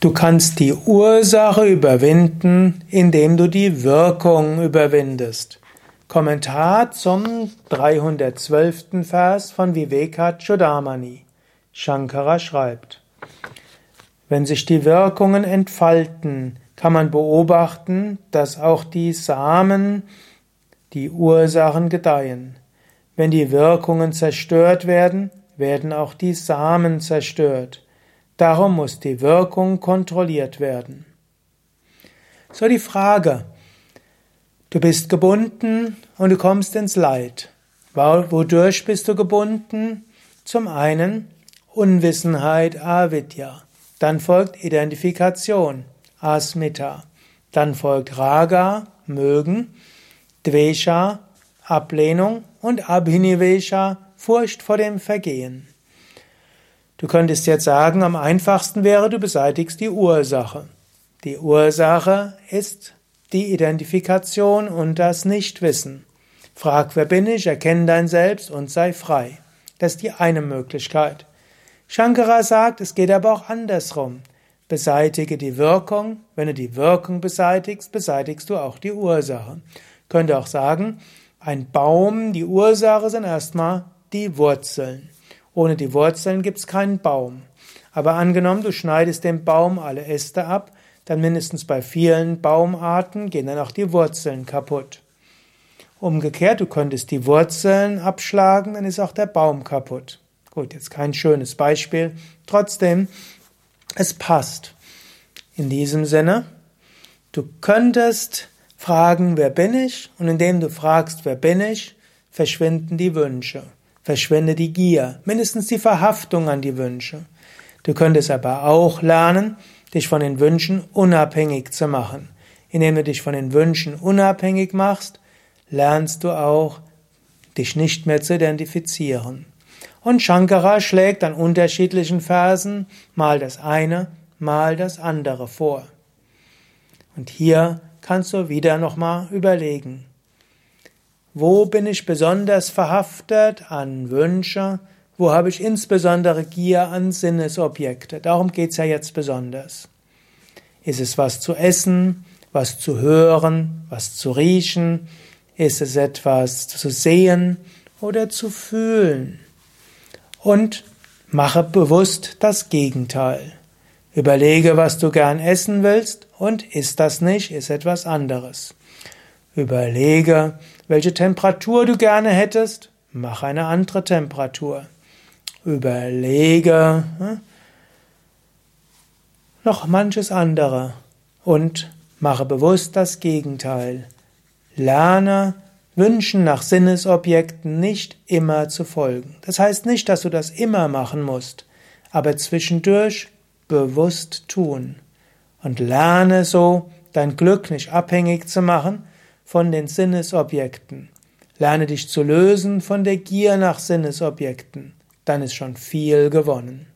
Du kannst die Ursache überwinden, indem du die Wirkung überwindest. Kommentar zum 312. Vers von Vivekachudamani. Shankara schreibt, wenn sich die Wirkungen entfalten, kann man beobachten, dass auch die Samen, die Ursachen gedeihen. Wenn die Wirkungen zerstört werden, werden auch die Samen zerstört. Darum muss die Wirkung kontrolliert werden. So die Frage. Du bist gebunden und du kommst ins Leid. Wodurch bist du gebunden? Zum einen Unwissenheit, Avidya. Dann folgt Identifikation, Asmita. Dann folgt Raga, Mögen, Dvesha, Ablehnung und Abhinivesha, Furcht vor dem Vergehen. Du könntest jetzt sagen, am einfachsten wäre, du beseitigst die Ursache. Die Ursache ist die Identifikation und das Nichtwissen. Frag, wer bin ich, erkenne dein Selbst und sei frei. Das ist die eine Möglichkeit. Shankara sagt, es geht aber auch andersrum. Beseitige die Wirkung. Wenn du die Wirkung beseitigst, beseitigst du auch die Ursache. Könnte auch sagen, ein Baum, die Ursache sind erstmal die Wurzeln. Ohne die Wurzeln gibt es keinen Baum. Aber angenommen, du schneidest dem Baum alle Äste ab, dann mindestens bei vielen Baumarten gehen dann auch die Wurzeln kaputt. Umgekehrt, du könntest die Wurzeln abschlagen, dann ist auch der Baum kaputt. Gut, jetzt kein schönes Beispiel. Trotzdem, es passt. In diesem Sinne, du könntest fragen, wer bin ich? Und indem du fragst, wer bin ich, verschwinden die Wünsche. Verschwende die Gier, mindestens die Verhaftung an die Wünsche. Du könntest aber auch lernen, dich von den Wünschen unabhängig zu machen. Indem du dich von den Wünschen unabhängig machst, lernst du auch, dich nicht mehr zu identifizieren. Und Shankara schlägt an unterschiedlichen Versen mal das eine, mal das andere vor. Und hier kannst du wieder nochmal überlegen. Wo bin ich besonders verhaftet an Wünsche? Wo habe ich insbesondere Gier an Sinnesobjekte? Darum geht's ja jetzt besonders. Ist es was zu essen, was zu hören, was zu riechen? Ist es etwas zu sehen oder zu fühlen? Und mache bewusst das Gegenteil. Überlege, was du gern essen willst und ist das nicht, ist etwas anderes. Überlege, welche Temperatur du gerne hättest, mach eine andere Temperatur. Überlege hm, noch manches andere und mache bewusst das Gegenteil. Lerne Wünschen nach Sinnesobjekten nicht immer zu folgen. Das heißt nicht, dass du das immer machen musst, aber zwischendurch bewusst tun. Und lerne so, dein Glück nicht abhängig zu machen von den Sinnesobjekten. Lerne dich zu lösen von der Gier nach Sinnesobjekten. Dann ist schon viel gewonnen.